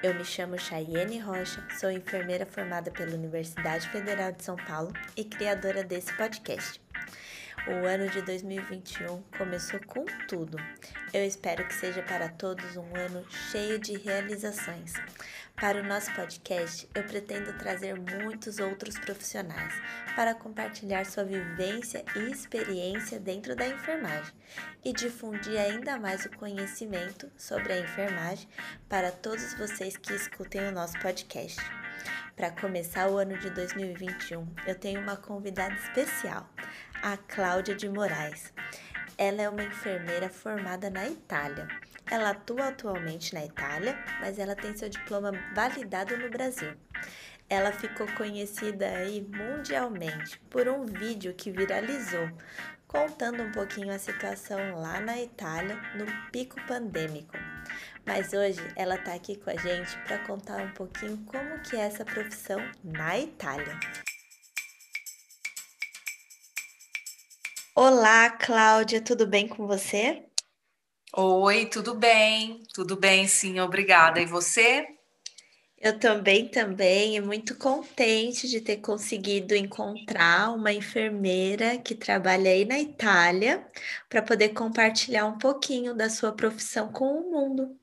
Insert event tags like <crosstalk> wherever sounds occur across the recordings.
Eu me chamo Chayene Rocha, sou enfermeira formada pela Universidade Federal de São Paulo e criadora desse podcast. O ano de 2021 começou com tudo. Eu espero que seja para todos um ano cheio de realizações. Para o nosso podcast, eu pretendo trazer muitos outros profissionais para compartilhar sua vivência e experiência dentro da enfermagem e difundir ainda mais o conhecimento sobre a enfermagem para todos vocês que escutem o nosso podcast. Para começar o ano de 2021, eu tenho uma convidada especial, a Cláudia de Moraes. Ela é uma enfermeira formada na Itália. Ela atua atualmente na Itália, mas ela tem seu diploma validado no Brasil. Ela ficou conhecida aí mundialmente por um vídeo que viralizou, contando um pouquinho a situação lá na Itália no pico pandêmico. Mas hoje ela está aqui com a gente para contar um pouquinho como que é essa profissão na Itália. Olá, Cláudia, tudo bem com você? Oi, tudo bem? Tudo bem, sim, obrigada. E você? Eu também, também, e muito contente de ter conseguido encontrar uma enfermeira que trabalha aí na Itália para poder compartilhar um pouquinho da sua profissão com o mundo.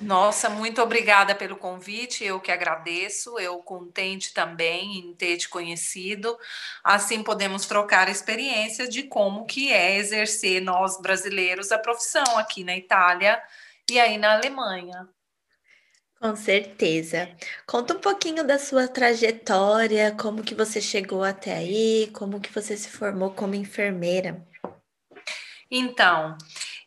Nossa, muito obrigada pelo convite, eu que agradeço, eu contente também em ter te conhecido. Assim podemos trocar experiências de como que é exercer nós brasileiros a profissão aqui na Itália e aí na Alemanha. Com certeza. Conta um pouquinho da sua trajetória, como que você chegou até aí, como que você se formou como enfermeira. Então,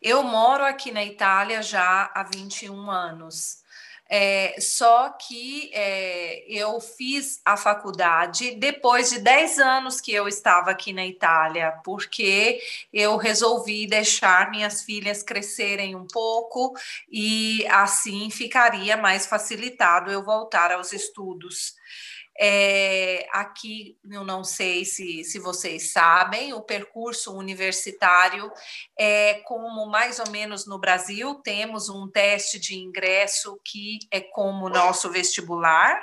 eu moro aqui na Itália já há 21 anos. É, só que é, eu fiz a faculdade depois de 10 anos que eu estava aqui na Itália, porque eu resolvi deixar minhas filhas crescerem um pouco e assim ficaria mais facilitado eu voltar aos estudos. É, aqui, eu não sei se, se vocês sabem, o percurso universitário é como mais ou menos no Brasil, temos um teste de ingresso que é como o nosso vestibular,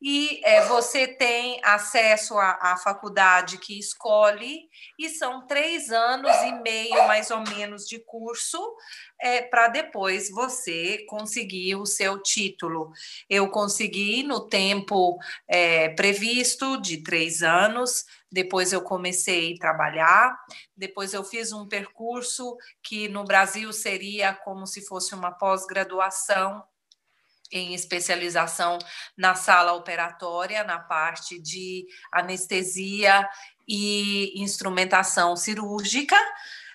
e é, você tem acesso à, à, faculdade que escolhe, e são três anos e meio, mais ou menos, de curso, é, para depois você conseguir o seu título. Eu consegui no tempo é, previsto, de três anos, depois eu comecei a trabalhar, depois eu fiz um percurso que no Brasil seria como se fosse uma pós-graduação em especialização na sala operatória, na parte de anestesia e instrumentação cirúrgica,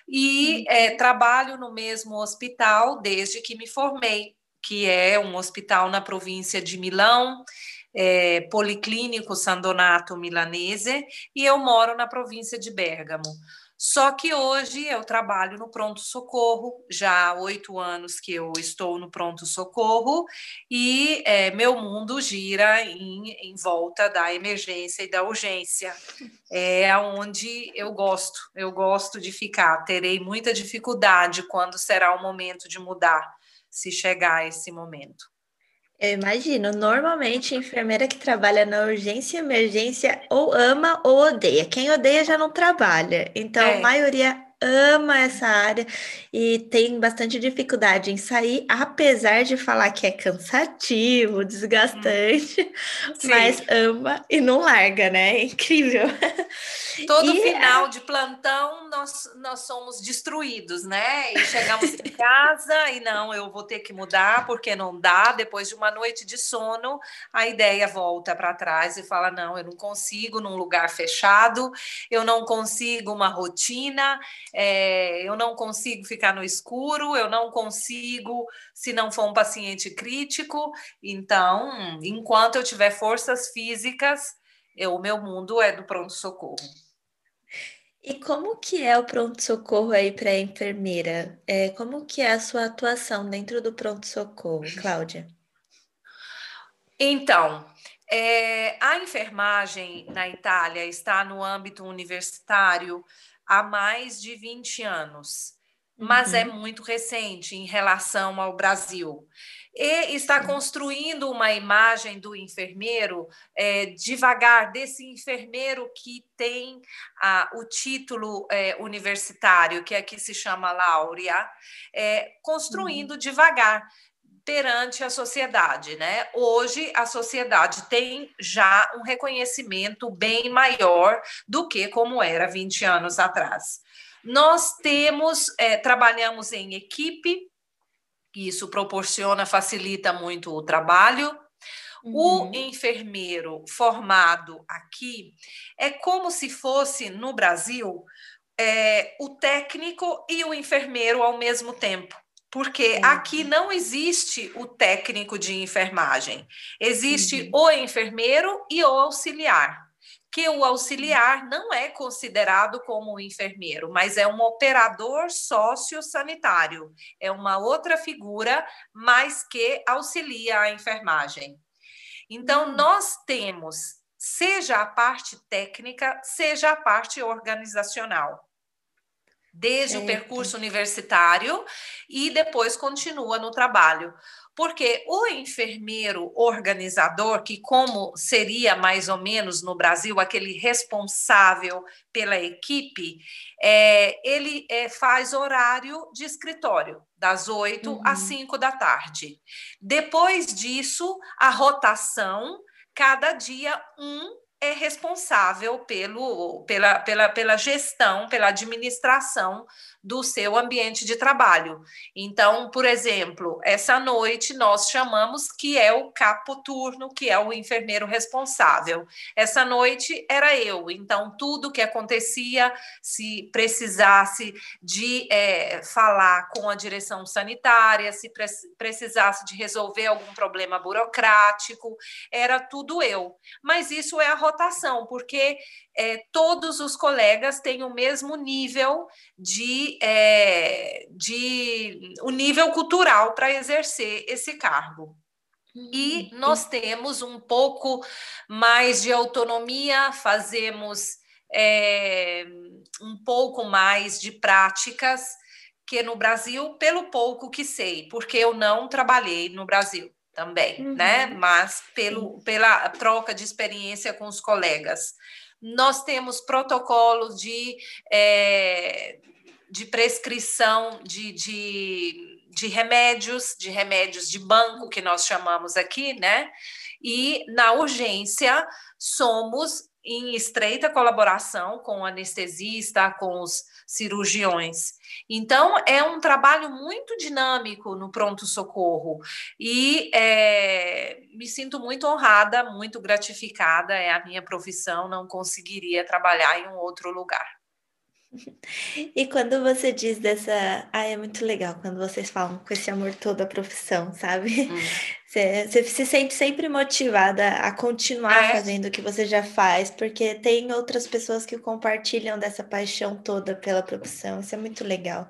e é, trabalho no mesmo hospital desde que me formei, que é um hospital na província de Milão, é, Policlínico San Donato Milanese, e eu moro na província de Bergamo. Só que hoje eu trabalho no pronto-socorro, já há oito anos que eu estou no pronto-socorro, e é, meu mundo gira em, em volta da emergência e da urgência. É onde eu gosto, eu gosto de ficar. Terei muita dificuldade quando será o momento de mudar, se chegar esse momento. Eu imagino, normalmente a enfermeira que trabalha na urgência e emergência ou ama ou odeia. Quem odeia já não trabalha. Então, é. a maioria ama essa área e tem bastante dificuldade em sair, apesar de falar que é cansativo, desgastante, <laughs> hum. mas ama e não larga, né? É incrível. <laughs> Todo e, final de plantão nós, nós somos destruídos, né? E chegamos em casa e não, eu vou ter que mudar porque não dá. Depois de uma noite de sono, a ideia volta para trás e fala: não, eu não consigo num lugar fechado, eu não consigo uma rotina é, eu não consigo ficar no escuro, eu não consigo se não for um paciente crítico. Então, enquanto eu tiver forças físicas, eu, o meu mundo é do pronto-socorro. E como que é o pronto-socorro aí para a enfermeira? É, como que é a sua atuação dentro do pronto-socorro, Cláudia? Então, é, a enfermagem na Itália está no âmbito universitário há mais de 20 anos. mas é uhum. é muito recente em relação ao Brasil. E está construindo uma imagem do enfermeiro é, devagar, desse enfermeiro que tem ah, o título é, universitário, que aqui se chama Laurea, é, construindo uhum. devagar perante a sociedade, né? Hoje a sociedade tem já um reconhecimento bem maior do que como era 20 anos atrás. Nós temos, é, trabalhamos em equipe, isso proporciona, facilita muito o trabalho. Uhum. O enfermeiro formado aqui é como se fosse no Brasil é, o técnico e o enfermeiro ao mesmo tempo. Porque uhum. aqui não existe o técnico de enfermagem, existe uhum. o enfermeiro e o auxiliar que o auxiliar não é considerado como um enfermeiro, mas é um operador sociosanitário, é uma outra figura, mas que auxilia a enfermagem. Então, hum. nós temos, seja a parte técnica, seja a parte organizacional desde o percurso universitário e depois continua no trabalho. Porque o enfermeiro organizador, que como seria mais ou menos no Brasil aquele responsável pela equipe, é, ele é, faz horário de escritório, das 8 uhum. às 5 da tarde. Depois disso, a rotação, cada dia um é responsável pelo, pela, pela, pela gestão, pela administração do seu ambiente de trabalho. Então, por exemplo, essa noite nós chamamos que é o capo turno, que é o enfermeiro responsável. Essa noite era eu, então tudo que acontecia, se precisasse de é, falar com a direção sanitária, se pre precisasse de resolver algum problema burocrático, era tudo eu. Mas isso é a rotação, porque é, todos os colegas têm o mesmo nível de, é, de o nível cultural para exercer esse cargo. E hum, nós temos um pouco mais de autonomia, fazemos é, um pouco mais de práticas que no Brasil, pelo pouco que sei, porque eu não trabalhei no Brasil também, né? uhum. né? Mas pelo, pela troca de experiência com os colegas. Nós temos protocolos de, é, de prescrição de, de, de remédios, de remédios de banco, que nós chamamos aqui, né? E na urgência, somos em estreita colaboração com o anestesista, com os cirurgiões. Então, é um trabalho muito dinâmico no pronto-socorro e é, me sinto muito honrada, muito gratificada. É a minha profissão, não conseguiria trabalhar em um outro lugar. <laughs> E quando você diz dessa. Ah, é muito legal quando vocês falam com esse amor todo à profissão, sabe? Hum. Você, você, se sente sempre motivada a continuar é. fazendo o que você já faz, porque tem outras pessoas que compartilham dessa paixão toda pela profissão. Isso é muito legal.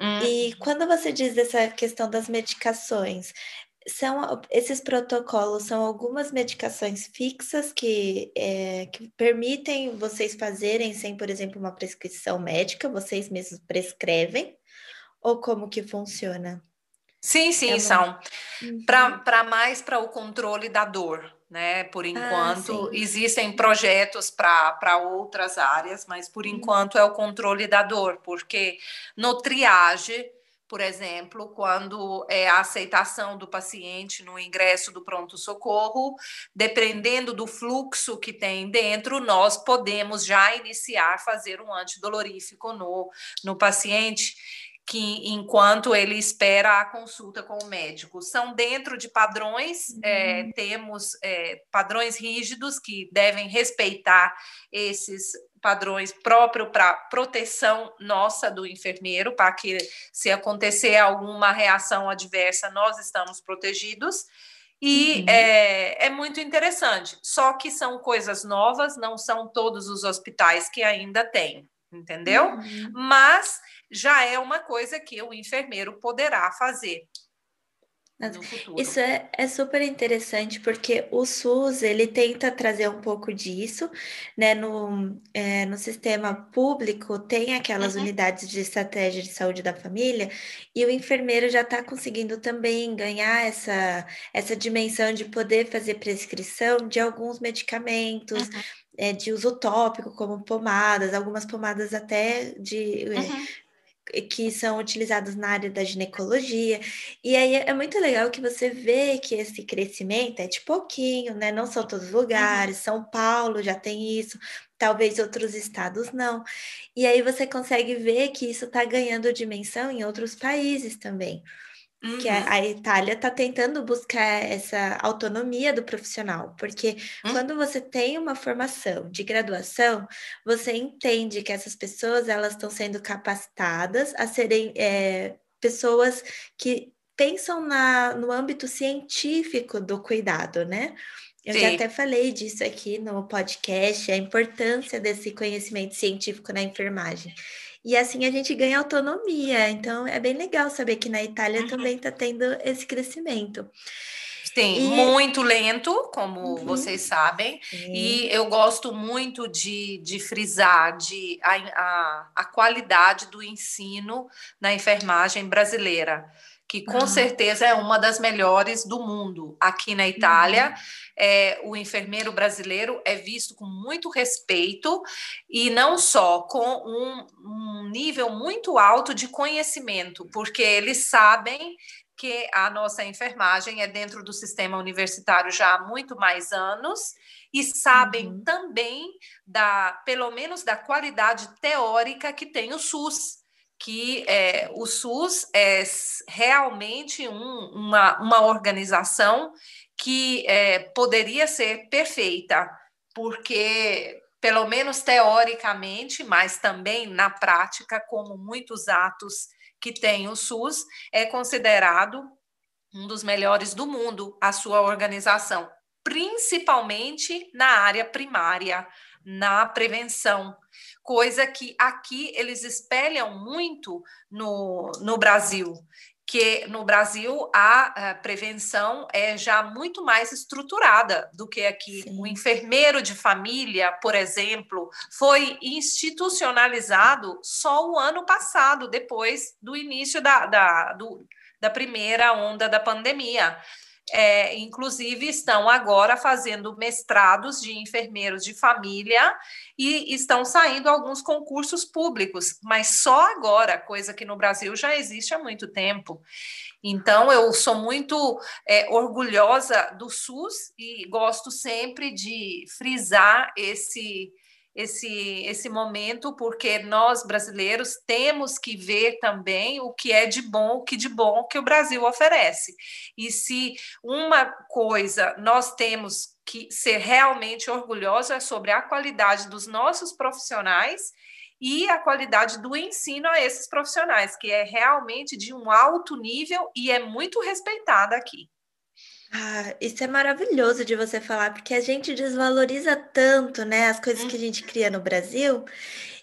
Hum. E quando você diz dessa questão das medicações, são esses protocolos são algumas medicações fixas que, é, que permitem vocês fazerem sem, por exemplo, uma prescrição médica, vocês mesmos prescrevem, ou como que funciona? Sim, sim, é são. Uhum. Para mais para o controle da dor, né? Por ah, enquanto, ah, existem projetos para outras áreas, mas por uhum. enquanto é o controle da dor, porque no triage por exemplo, quando é a aceitação do paciente no ingresso do pronto-socorro, dependendo do fluxo que tem dentro, nós podemos já iniciar fazer um antidolorífico no, no paciente que enquanto ele espera a consulta com o médico. São dentro de padrões, uhum. é, temos é, padrões rígidos que devem respeitar esses padrões próprios para proteção nossa do enfermeiro, para que se acontecer alguma reação adversa, nós estamos protegidos. E uhum. é, é muito interessante. Só que são coisas novas, não são todos os hospitais que ainda têm, entendeu? Uhum. Mas já é uma coisa que o enfermeiro poderá fazer. Isso é, é super interessante porque o SUS ele tenta trazer um pouco disso, né? No, é, no sistema público tem aquelas uhum. unidades de estratégia de saúde da família e o enfermeiro já está conseguindo também ganhar essa, essa dimensão de poder fazer prescrição de alguns medicamentos. Uhum. É, de uso tópico, como pomadas, algumas pomadas até de é, uhum que são utilizados na área da ginecologia. E aí é muito legal que você vê que esse crescimento é de pouquinho, né? Não são todos os lugares, uhum. São Paulo já tem isso, talvez outros estados não. E aí você consegue ver que isso está ganhando dimensão em outros países também. Uhum. Que a, a Itália está tentando buscar essa autonomia do profissional, porque uhum. quando você tem uma formação de graduação, você entende que essas pessoas elas estão sendo capacitadas a serem é, pessoas que pensam na, no âmbito científico do cuidado, né? Eu Sim. já até falei disso aqui no podcast, a importância desse conhecimento científico na enfermagem. E assim a gente ganha autonomia. Então é bem legal saber que na Itália uhum. também está tendo esse crescimento. Sim, e... muito lento, como uhum. vocês sabem, Sim. e eu gosto muito de, de frisar de, a, a, a qualidade do ensino na enfermagem brasileira que com certeza é uma das melhores do mundo. Aqui na Itália, uhum. É, o enfermeiro brasileiro é visto com muito respeito e não só com um, um nível muito alto de conhecimento, porque eles sabem que a nossa enfermagem é dentro do sistema universitário já há muito mais anos e sabem uhum. também da, pelo menos da qualidade teórica que tem o SUS que é, o SUS é realmente um, uma, uma organização que é, poderia ser perfeita, porque, pelo menos teoricamente, mas também na prática, como muitos atos que tem o SUS, é considerado um dos melhores do mundo, a sua organização, principalmente na área primária, na prevenção coisa que aqui eles espelham muito no, no Brasil, que no Brasil a, a, prevenção é já muito mais estruturada do que aqui. Sim. O enfermeiro de família, por exemplo, foi institucionalizado só o ano passado, depois do início da, da, do, da primeira onda da pandemia é, inclusive estão agora fazendo mestrados de enfermeiros de família e estão saindo alguns concursos públicos, mas só agora, coisa que no Brasil já existe há muito tempo. Então, eu sou muito é, orgulhosa do SUS e gosto sempre de frisar esse esse, esse momento, porque nós brasileiros temos que ver também o que é de bom, o que de bom que o Brasil oferece. E se uma coisa nós temos que ser realmente orgulhosos é sobre a qualidade dos nossos profissionais e a qualidade do ensino a esses profissionais, que é realmente de um alto nível e é muito respeitada aqui. Ah, isso é maravilhoso de você falar, porque a gente desvaloriza tanto, né, as coisas que a gente cria no Brasil,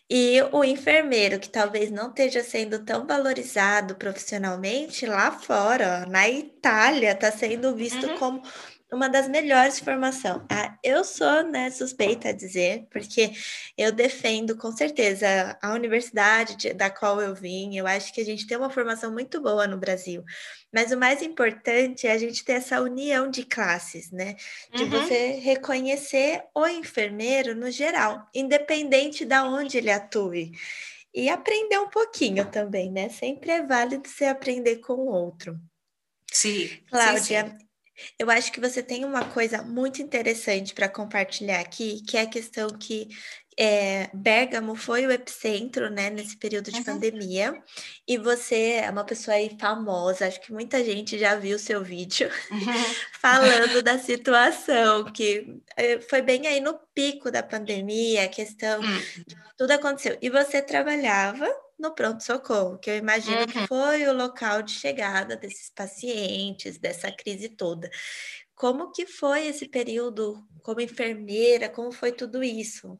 e o enfermeiro, que talvez não esteja sendo tão valorizado profissionalmente, lá fora, ó, na Itália, está sendo visto uhum. como uma das melhores de formação. Ah, eu sou né, suspeita a dizer, porque eu defendo com certeza a universidade de, da qual eu vim. Eu acho que a gente tem uma formação muito boa no Brasil. Mas o mais importante é a gente ter essa união de classes, né? De uhum. você reconhecer o enfermeiro no geral, independente de onde ele atue. E aprender um pouquinho também, né? Sempre é válido você aprender com o outro. Sim. Cláudia, sim, sim. Eu acho que você tem uma coisa muito interessante para compartilhar aqui, que é a questão que é, Bergamo foi o epicentro, né, nesse período de uhum. pandemia, e você é uma pessoa aí famosa, acho que muita gente já viu seu vídeo uhum. <laughs> <laughs> falando da situação, que é, foi bem aí no pico da pandemia, a questão, uhum. tudo aconteceu. E você trabalhava no pronto-socorro, que eu imagino uhum. que foi o local de chegada desses pacientes, dessa crise toda. Como que foi esse período como enfermeira? Como foi tudo isso?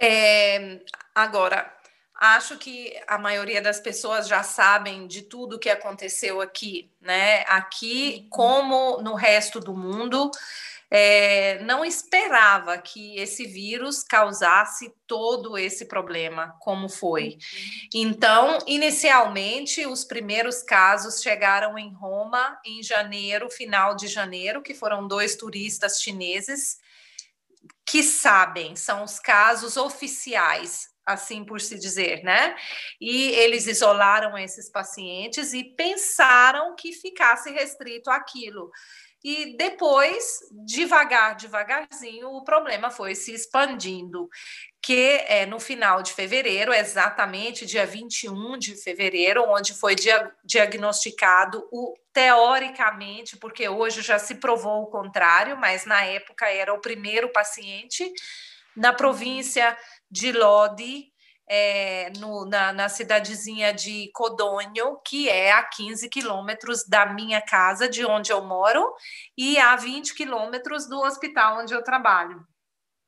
É, agora, Acho que a maioria das pessoas já sabem de tudo que aconteceu aqui, né? Aqui, uhum. como no resto do mundo, é, não esperava que esse vírus causasse todo esse problema, como foi. Uhum. Então, inicialmente, os primeiros casos chegaram em Roma em janeiro, final de janeiro, que foram dois turistas chineses que sabem, são os casos oficiais assim por se dizer, né? E eles isolaram esses pacientes e pensaram que ficasse restrito aquilo. E depois, devagar, devagarzinho, o problema foi se expandindo. Que é no final de fevereiro, exatamente dia 21 de fevereiro, onde foi dia diagnosticado o teoricamente, porque hoje já se provou o contrário, mas na época era o primeiro paciente na província de Lodi, é, no, na, na, cidadezinha de Codonho, que é a 15 quilômetros da minha casa, de onde eu moro, e a 20 quilômetros do hospital onde eu trabalho.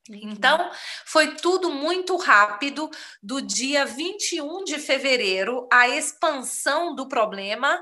Então, foi tudo muito rápido. Do dia 21 de fevereiro, a expansão do problema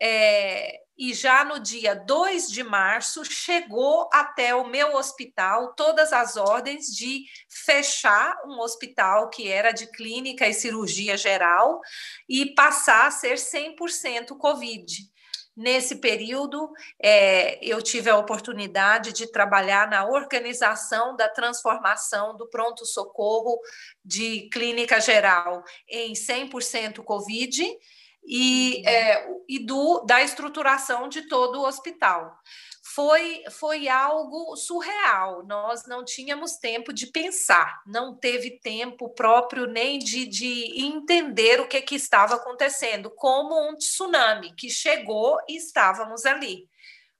é, e já no dia 2 de março chegou até o meu hospital todas as ordens de fechar um hospital que era de clínica e cirurgia geral e passar a ser 100% Covid. Nesse período, é, eu tive a oportunidade de trabalhar na organização da transformação do pronto-socorro de clínica geral em 100% Covid e, uhum. é, e do, da estruturação de todo o hospital. Foi, foi algo surreal, nós não tínhamos tempo de pensar, não teve tempo próprio nem de, de entender o que, que estava acontecendo, como um tsunami que chegou e estávamos ali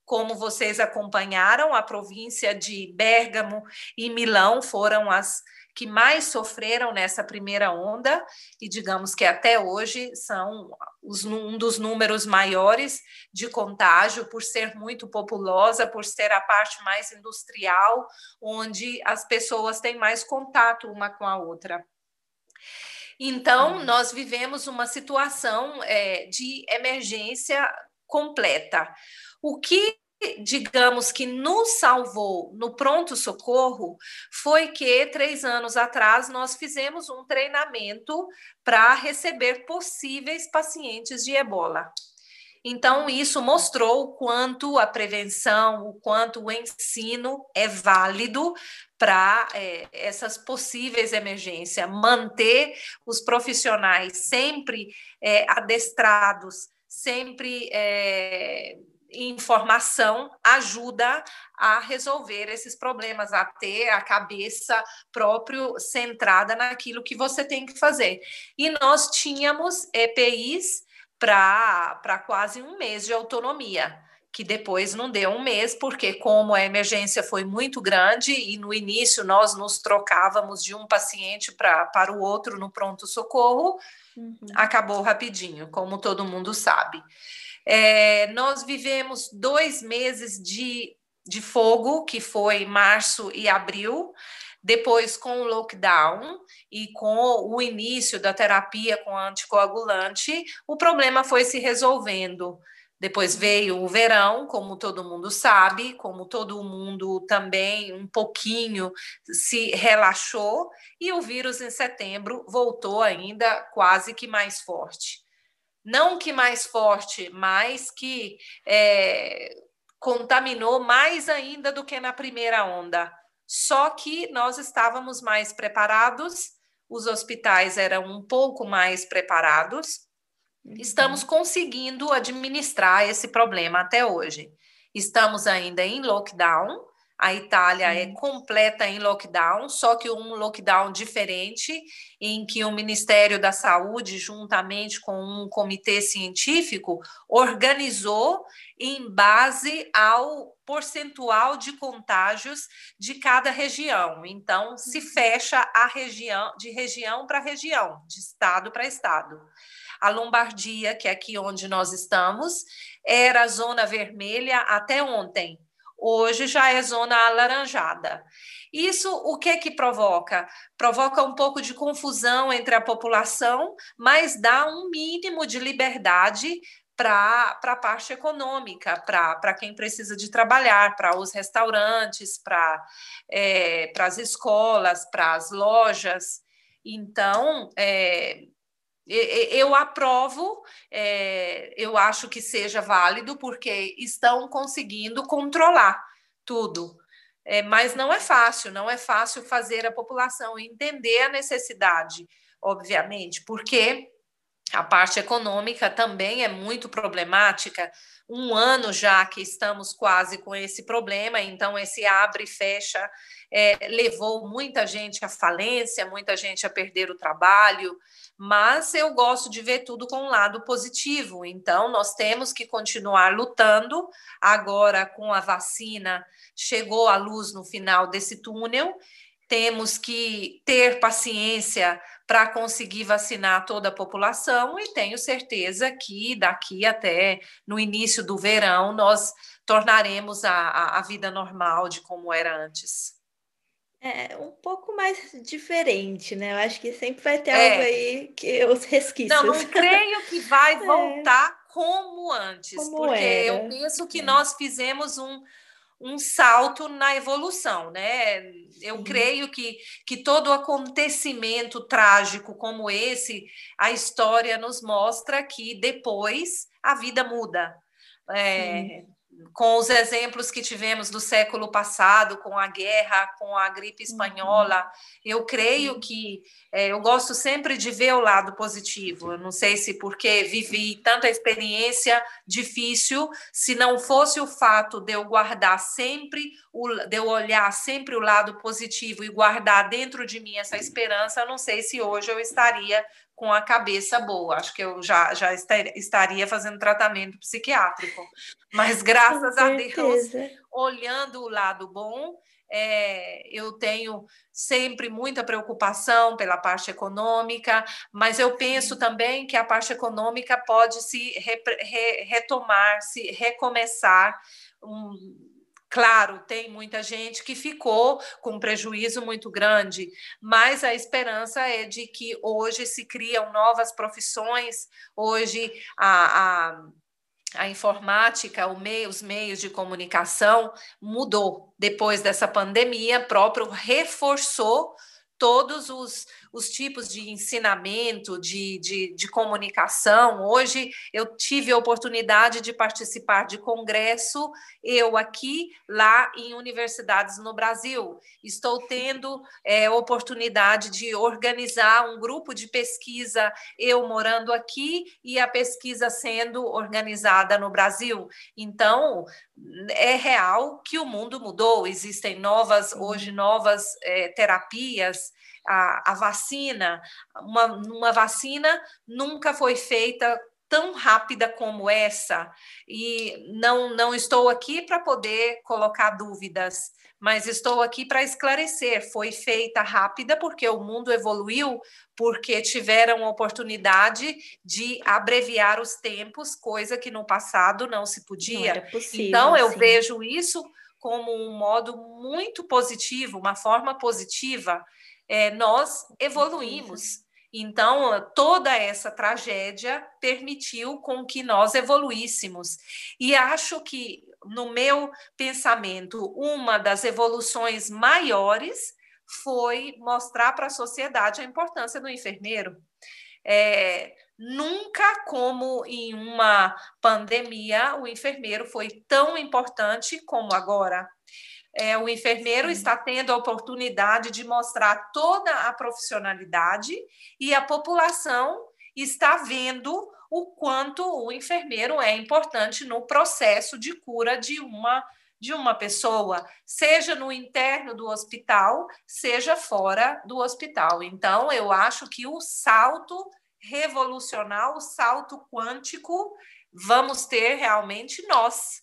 como vocês acompanharam, a província de Bérgamo e Milão foram as que mais sofreram nessa primeira onda, e digamos que até hoje são os, um dos números maiores de contágio, por ser muito populosa, por ser a parte mais industrial, onde as pessoas têm mais contato uma com a outra. Então, uhum. nós vivemos uma situação é, de emergência completa. O que digamos que nos salvou no pronto-socorro foi que três anos atrás nós fizemos um treinamento para receber possíveis pacientes de ebola. Então, isso mostrou o quanto a prevenção, o quanto o ensino é válido para é, essas possíveis emergências, manter os profissionais sempre é, adestrados, sempre. É, informação ajuda a resolver esses problemas, a ter a cabeça próprio centrada naquilo que você tem que fazer. E nós tínhamos EPIs para quase um mês de autonomia que depois não deu um mês, porque como a emergência foi muito grande e no início nós nos trocávamos de um paciente pra, para o outro no pronto-socorro, uhum. acabou rapidinho, como todo mundo sabe. É, nós vivemos dois meses de, de fogo, que foi março e abril, depois com o lockdown e com o início da terapia com anticoagulante, o problema foi se resolvendo. Depois veio o verão, como todo mundo sabe, como todo mundo também um pouquinho se relaxou, e o vírus em setembro voltou ainda quase que mais forte não que mais forte, mas que é, contaminou mais ainda do que na primeira onda. Só que nós estávamos mais preparados, os hospitais eram um pouco mais preparados. Uhum. Estamos conseguindo administrar esse problema até hoje. Estamos ainda em lockdown, a Itália é completa em lockdown, só que um lockdown diferente, em que o Ministério da Saúde, juntamente com um comitê científico, organizou em base ao percentual de contágios de cada região. Então, se uhum. fecha a região de região para região, de estado para estado. A Lombardia, que é aqui onde nós estamos, era a zona vermelha até ontem hoje já é zona alaranjada. Isso o que que provoca? Provoca um pouco de confusão entre a população, mas dá um mínimo de liberdade para a parte econômica, para quem precisa de trabalhar, para os restaurantes, para é, as escolas, para as lojas. Então, é, eu aprovo, é, eu acho que seja válido, porque estão conseguindo controlar tudo. É, mas não é fácil, não é fácil fazer a população entender a necessidade, obviamente, porque a parte econômica também é muito problemática. Um ano já que estamos quase com esse problema, então esse abre e fecha é, levou muita gente à falência, muita gente a perder o trabalho, mas eu gosto de ver tudo com um lado positivo. Então, nós temos que continuar lutando. Agora, com a vacina, chegou a luz no final desse túnel. Temos que ter paciência para conseguir vacinar toda a população e tenho certeza que daqui até no início do verão nós tornaremos a, a, vida normal de como era antes. É um pouco mais diferente, né? Eu acho que sempre vai ter é. algo aí que os resquícios. Não, não <laughs> creio que vai é. voltar é. como antes, como porque era. eu penso que é. nós fizemos um, um salto na evolução, né? Eu Sim. creio que, que todo acontecimento trágico como esse, a história nos mostra que depois a vida muda. É, com os exemplos que tivemos do século passado, com a guerra, com a gripe uhum. espanhola, eu creio que é, eu gosto sempre de ver o lado positivo. Eu não sei se porque vivi tanta experiência difícil, se não fosse o fato de eu guardar sempre, o, de eu olhar sempre o lado positivo e guardar dentro de mim essa esperança, eu não sei se hoje eu estaria com a cabeça boa. Acho que eu já, já estaria fazendo tratamento psiquiátrico. Mas graças a Deus, olhando o lado bom, é, eu tenho sempre muita preocupação pela parte econômica, mas eu penso também que a parte econômica pode se re, re, retomar, se recomeçar. Um, Claro, tem muita gente que ficou com um prejuízo muito grande, mas a esperança é de que hoje se criam novas profissões, hoje a, a a informática, meio, os meios de comunicação mudou. Depois dessa pandemia, próprio reforçou todos os, os tipos de ensinamento, de, de, de, comunicação. Hoje eu tive a oportunidade de participar de congresso, eu aqui, lá em universidades no Brasil. Estou tendo é, oportunidade de organizar um grupo de pesquisa, eu morando aqui e a pesquisa sendo organizada no Brasil. Então, é real que o mundo mudou, existem novas, hoje, novas é, terapias a, a vacina, uma, uma vacina nunca foi feita tão rápida como essa e não não estou aqui para poder colocar dúvidas, mas estou aqui para esclarecer. Foi feita rápida porque o mundo evoluiu, porque tiveram oportunidade de abreviar os tempos, coisa que no passado não se podia. Não possível, então eu sim. vejo isso como um modo muito positivo, uma forma positiva é, nós evoluímos. Então, toda essa tragédia permitiu com que nós evoluíssemos. E acho que, no meu pensamento, uma das evoluções maiores foi mostrar para a sociedade a importância do enfermeiro. É, nunca como em uma pandemia o enfermeiro foi tão importante como agora é, o enfermeiro está tendo a oportunidade de mostrar toda a profissionalidade e a população está vendo o quanto o enfermeiro é importante no processo de cura de uma de uma pessoa, seja no interno do hospital, seja fora do hospital. Então, eu acho que o salto revolucional, o salto quântico, vamos ter realmente nós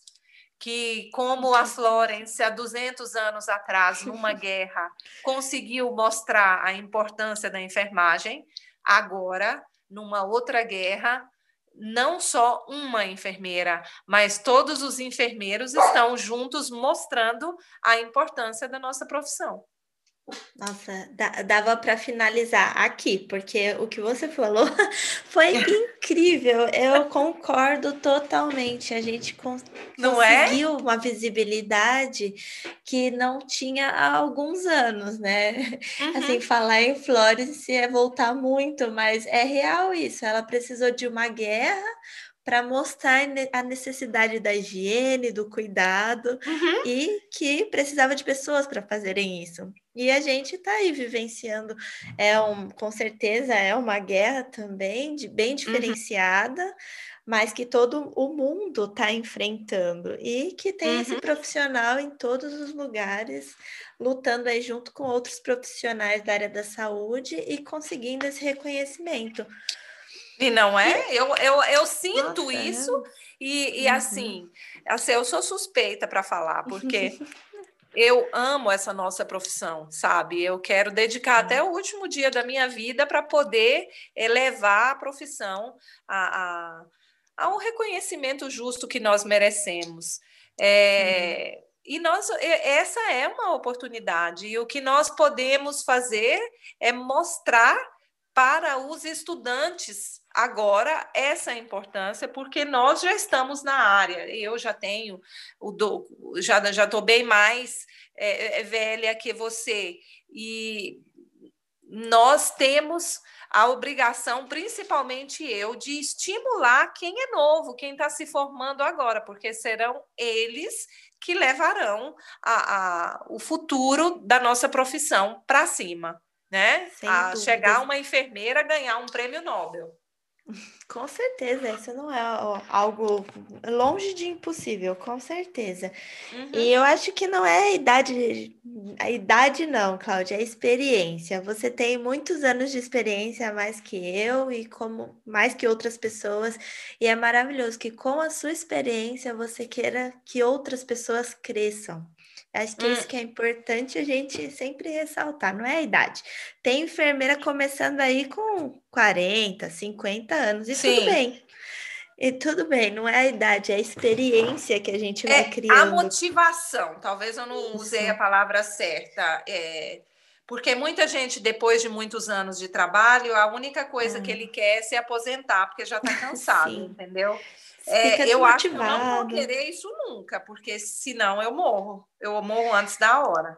que, como a Florence, há 200 anos atrás, numa <laughs> guerra, conseguiu mostrar a importância da enfermagem, agora, numa outra guerra, não só uma enfermeira, mas todos os enfermeiros estão juntos mostrando a importância da nossa profissão. Nossa, dava para finalizar aqui, porque o que você falou <laughs> foi incrível. Eu concordo totalmente. A gente con não é? conseguiu é? uma visibilidade que não tinha há alguns anos, né? Uhum. Assim, falar em Flores é voltar muito, mas é real isso. Ela precisou de uma guerra para mostrar a necessidade da higiene, do cuidado uhum. e que precisava de pessoas para fazerem isso. E a gente está aí vivenciando, é um, com certeza é uma guerra também, de, bem uhum. diferenciada, uhum. mas que todo o mundo está enfrentando e que tem uhum. esse profissional em todos os lugares, lutando aí junto com outros profissionais da área da saúde e conseguindo esse reconhecimento. E não é? Eu, eu, eu sinto Nossa, é. isso é. e, e uhum. assim, assim, eu sou suspeita para falar, porque <laughs> eu amo essa nossa profissão, sabe? Eu quero dedicar até o último dia da minha vida para poder elevar a profissão a, a, a, um reconhecimento justo que nós merecemos. É, uhum. E nós, essa é uma oportunidade, e o que nós podemos fazer é mostrar para os estudantes agora essa importância, porque nós já estamos na área. Eu já tenho o do, já já estou bem mais é, é, velha que você e nós temos a obrigação, principalmente eu, de estimular quem é novo, quem está se formando agora, porque serão eles que levarão a, a o futuro da nossa profissão para cima né? Sem a dúvida. chegar uma enfermeira a ganhar um prêmio Nobel. Com certeza, isso não é algo longe de impossível, com certeza. Uhum. E eu acho que não é a idade, a idade não, Cláudia, é a experiência. Você tem muitos anos de experiência mais que eu e como mais que outras pessoas, e é maravilhoso que com a sua experiência você queira que outras pessoas cresçam. Acho que é isso hum. que é importante a gente sempre ressaltar, não é a idade. Tem enfermeira começando aí com 40, 50 anos, e Sim. tudo bem. E tudo bem, não é a idade, é a experiência que a gente vai é criando. A motivação, talvez eu não isso. usei a palavra certa. É, porque muita gente, depois de muitos anos de trabalho, a única coisa que ele quer é se aposentar, porque já está <laughs> cansado, Sim. entendeu? É, eu acho que eu não vou querer isso nunca, porque senão eu morro. Eu morro antes da hora.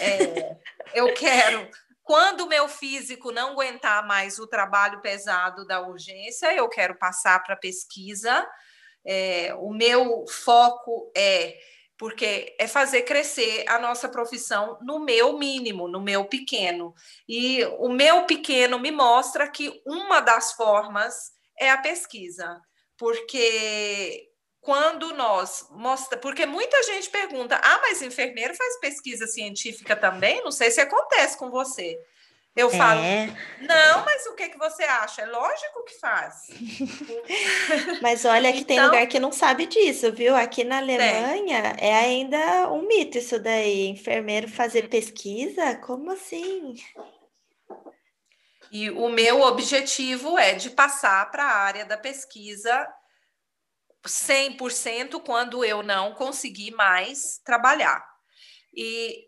É, <laughs> eu quero. Quando o meu físico não aguentar mais o trabalho pesado da urgência, eu quero passar para pesquisa. É, o meu foco é porque é fazer crescer a nossa profissão no meu mínimo, no meu pequeno. E o meu pequeno me mostra que uma das formas é a pesquisa porque quando nós mostra, porque muita gente pergunta: "Ah, mas enfermeiro faz pesquisa científica também?" Não sei se acontece com você. Eu é. falo: "Não, mas o que que você acha? É lógico que faz." <laughs> mas olha que então, tem lugar que não sabe disso, viu? Aqui na Alemanha é ainda um mito isso daí, enfermeiro fazer pesquisa? Como assim? E o meu objetivo é de passar para a área da pesquisa 100% quando eu não conseguir mais trabalhar. E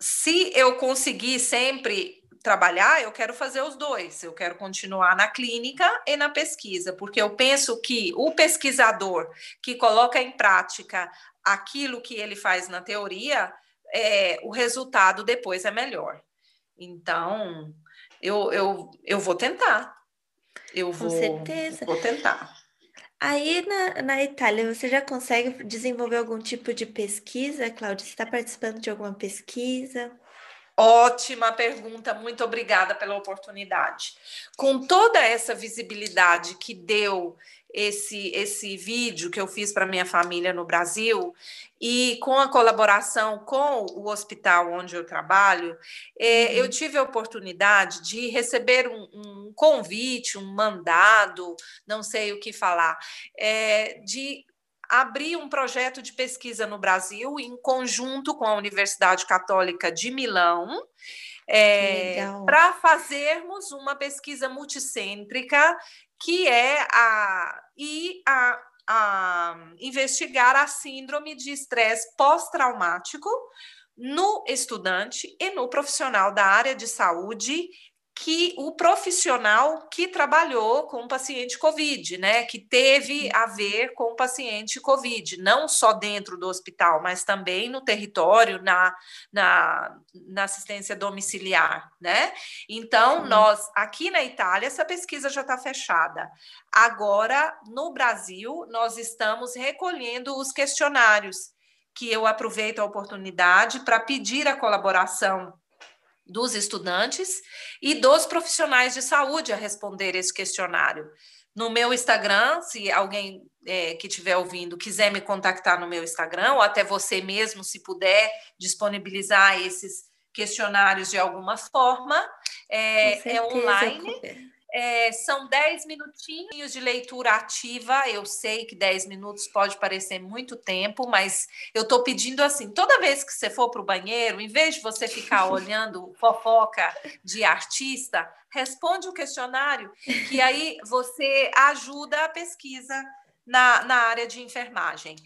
se eu conseguir sempre trabalhar, eu quero fazer os dois. Eu quero continuar na clínica e na pesquisa, porque eu penso que o pesquisador que coloca em prática aquilo que ele faz na teoria, é, o resultado depois é melhor. Então, eu, eu, eu vou tentar. Eu vou, Com certeza. vou tentar. Aí na, na Itália, você já consegue desenvolver algum tipo de pesquisa, Cláudia? Você está participando de alguma pesquisa? Ótima pergunta, muito obrigada pela oportunidade. Com toda essa visibilidade que deu esse, esse vídeo que eu fiz para minha família no Brasil e com a colaboração com o hospital onde eu trabalho, é, uhum. eu tive a oportunidade de receber um, um, convite, um mandado, não sei o que falar, é, de abrir um projeto de pesquisa no Brasil em conjunto com a Universidade Católica de Milão é, para fazermos uma pesquisa multicêntrica que é a e a, a investigar a síndrome de estresse pós-traumático no estudante e no profissional da área de saúde que o profissional que trabalhou com o paciente COVID, né, que teve a ver com o paciente COVID, não só dentro do hospital, mas também no território, na, na, na assistência domiciliar, né? Então, nós, aqui na Itália, essa pesquisa já está fechada. Agora, no Brasil, nós estamos recolhendo os questionários, que eu aproveito a oportunidade para pedir a colaboração dos estudantes e dos profissionais de saúde a responder esse questionário. No meu Instagram, se alguém é, que estiver ouvindo quiser me contactar no meu Instagram, ou até você mesmo, se puder disponibilizar esses questionários de alguma forma, é, é online. É, são 10 minutinhos de leitura ativa. Eu sei que 10 minutos pode parecer muito tempo, mas eu estou pedindo assim: toda vez que você for para o banheiro, em vez de você ficar <laughs> olhando fofoca de artista, responde o questionário, que aí você ajuda a pesquisa na, na área de enfermagem.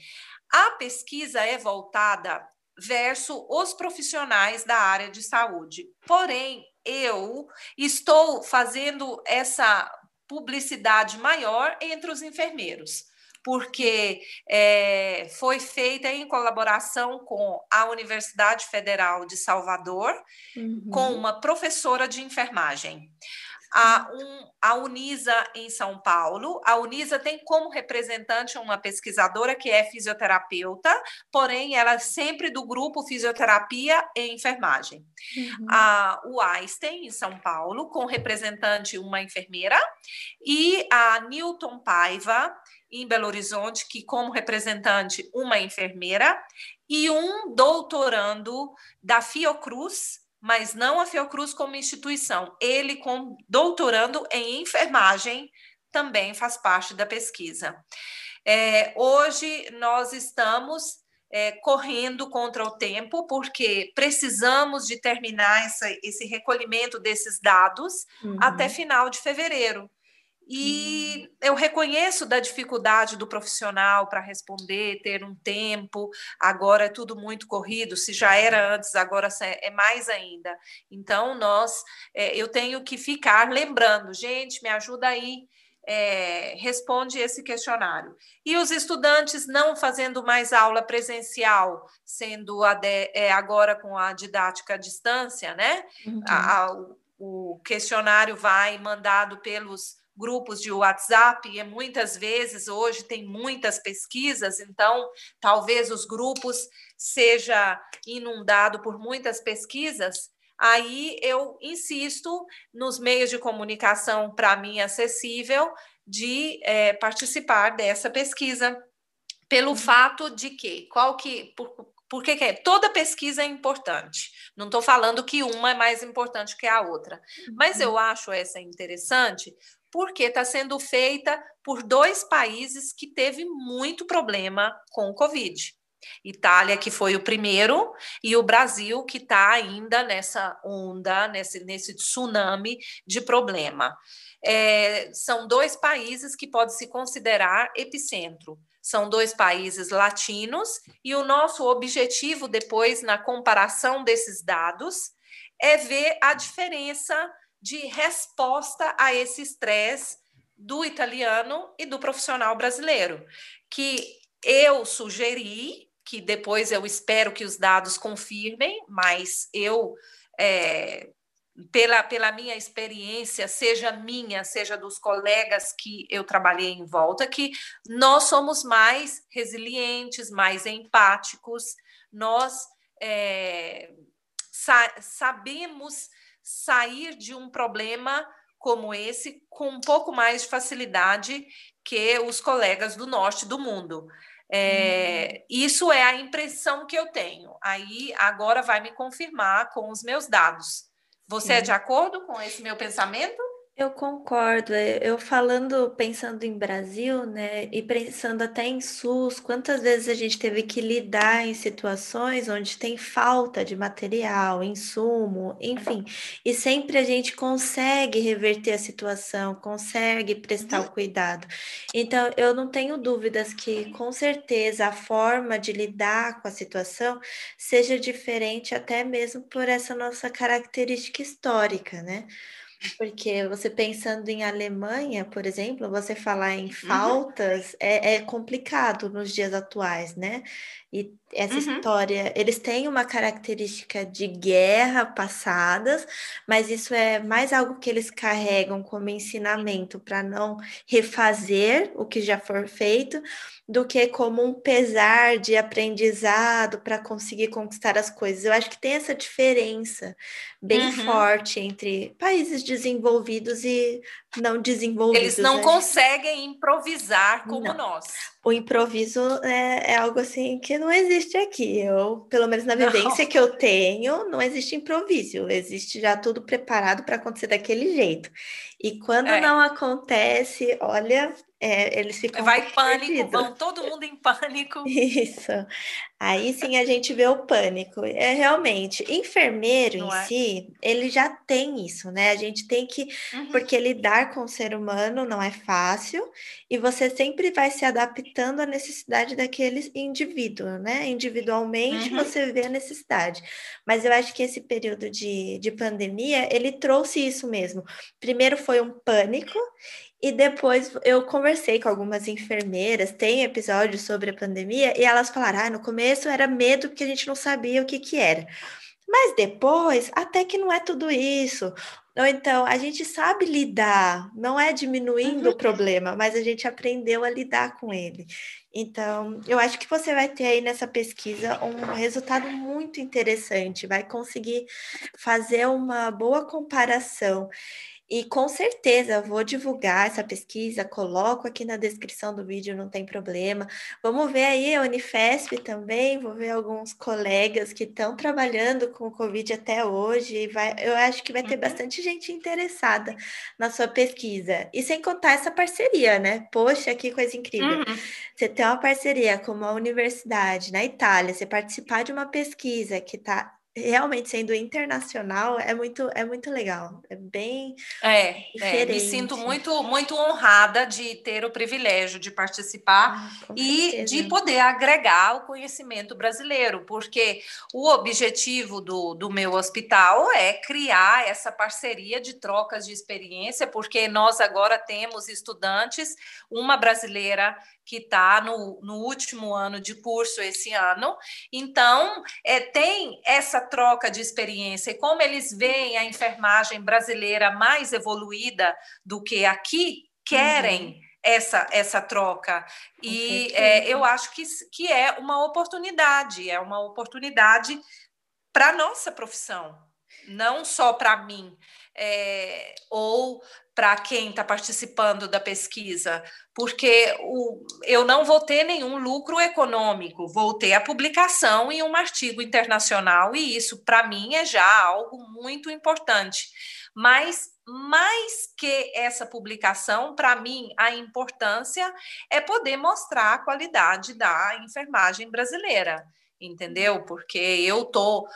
A pesquisa é voltada verso os profissionais da área de saúde. Porém, eu estou fazendo essa publicidade maior entre os enfermeiros, porque é, foi feita em colaboração com a Universidade Federal de Salvador, uhum. com uma professora de enfermagem a, um, a Unisa em São Paulo. A Unisa tem como representante uma pesquisadora que é fisioterapeuta, porém ela é sempre do grupo Fisioterapia e Enfermagem. Uhum. A, o Einstein, em São Paulo, com representante uma enfermeira, e a Newton Paiva, em Belo Horizonte, que como representante uma enfermeira, e um doutorando da Fiocruz, mas não a Fiocruz como instituição. Ele, com doutorando em enfermagem, também faz parte da pesquisa. É, hoje nós estamos é, correndo contra o tempo, porque precisamos de terminar essa, esse recolhimento desses dados uhum. até final de fevereiro. E hum. eu reconheço da dificuldade do profissional para responder, ter um tempo. Agora é tudo muito corrido. Se já era antes, agora é mais ainda. Então nós, é, eu tenho que ficar lembrando, gente, me ajuda aí. É, responde esse questionário. E os estudantes não fazendo mais aula presencial, sendo de, é, agora com a didática à distância, né? Uhum. A, a, o questionário vai mandado pelos grupos de WhatsApp, e muitas vezes hoje tem muitas pesquisas, então talvez os grupos seja inundado por muitas pesquisas. Aí eu insisto nos meios de comunicação para mim acessível de é, participar dessa pesquisa, pelo uhum. fato de que qual que por, por que, que é? Toda pesquisa é importante. Não estou falando que uma é mais importante que a outra. Mas uhum. eu acho essa interessante porque está sendo feita por dois países que teve muito problema com o Covid. Itália, que foi o primeiro, e o Brasil, que está ainda nessa onda, nesse, nesse tsunami de problema. É, são dois países que podem se considerar epicentro. São dois países latinos, e o nosso objetivo, depois, na comparação desses dados, é ver a diferença de resposta a esse estresse do italiano e do profissional brasileiro, que eu sugeri, que depois eu espero que os dados confirmem, mas eu, é, pela, pela minha experiência, seja minha, seja dos colegas que eu trabalhei em volta, que nós somos mais resilientes, mais empáticos, nós é, sa sabemos sair de um problema como esse com um pouco mais de facilidade que os colegas do norte do mundo. É, uhum. Isso é a impressão que eu tenho. Aí agora vai me confirmar com os meus dados. Você é Sim. é de acordo com esse meu pensamento? Eu concordo. é, Eu falando, pensando em Brasil, né, e pensando até em SUS, quantas vezes a gente teve que lidar em situações onde tem falta de material, insumo, enfim, e sempre a gente consegue reverter a situação, consegue prestar Uhum, o cuidado. Então, eu não tenho dúvidas que, com certeza, a forma de lidar com a situação seja diferente, até mesmo por essa nossa característica histórica, né? Porque você pensando em Alemanha, por exemplo, você falar em uhum, faltas é, é complicado nos dias atuais, né? E essa uhum, história, eles têm uma característica de guerra passadas, mas isso é mais algo que eles carregam como ensinamento para não refazer o que já for feito, do que como um pesar de aprendizado para conseguir conquistar as coisas. Eu acho que tem essa diferença bem uhum. forte entre países desenvolvidos e não Eles desenvolvidos. não Acho conseguem improvisar como não. nós. O improviso é, é algo assim que não existe aqui. Eu, pelo menos na Não, vivência que eu tenho, não existe improviso. Existe já tudo preparado para acontecer daquele jeito. E quando não é. acontece, olha, é, eles ficam Vai pânico, perdidos. vão todo mundo em pânico. <laughs> Isso. Aí sim a gente vê o pânico. É realmente, enfermeiro em Não é? si, ele já tem isso, né? A gente tem que, Uhum, porque lidar com o ser humano não é fácil, e você sempre vai se adaptando à necessidade daquele indivíduo, né? Individualmente uhum, você vê a necessidade. Mas eu acho que esse período de, de pandemia, ele trouxe isso mesmo. Primeiro foi um pânico, e depois eu conversei com algumas enfermeiras, tem episódios sobre a pandemia, e elas falaram: ah, no começo era medo porque a gente não sabia o que que era. Mas depois, até que não é tudo isso. Ou então, a gente sabe lidar, não é diminuindo uhum. o problema, mas a gente aprendeu a lidar com ele. Então, eu acho que você vai ter aí nessa pesquisa um resultado muito interessante, vai conseguir fazer uma boa comparação e com certeza eu vou divulgar essa pesquisa, coloco aqui na descrição do vídeo, não tem problema. Vamos ver aí a Unifesp também, vou ver alguns colegas que estão trabalhando com o Covid até hoje, e vai, eu acho que vai ter uhum. bastante gente interessada na sua pesquisa. E sem contar essa parceria, né? Poxa, que coisa incrível. Uhum. Você ter uma parceria com uma universidade na Itália, você participar de uma pesquisa que está realmente sendo internacional é muito, é muito legal. É bem É, é, me sinto muito, muito honrada de ter o privilégio de participar Ah, e de poder agregar o conhecimento brasileiro, porque o objetivo do, do meu hospital é criar essa parceria de trocas de experiência, porque nós agora temos estudantes, uma brasileira que está no, no último ano de curso esse ano, então é, tem essa troca de experiência, e como eles veem a enfermagem brasileira mais evoluída do que aqui, Uhum, querem essa, essa troca. E é, eu acho que, que é uma oportunidade, é uma oportunidade para a nossa profissão, não só para mim, é, ou para quem está participando da pesquisa, porque o, eu não vou ter nenhum lucro econômico, vou ter a publicação em um artigo internacional, e isso, para mim, é já algo muito importante. Mas, mais que essa publicação, para mim, a importância é poder mostrar a qualidade da enfermagem brasileira, entendeu? Porque eu estou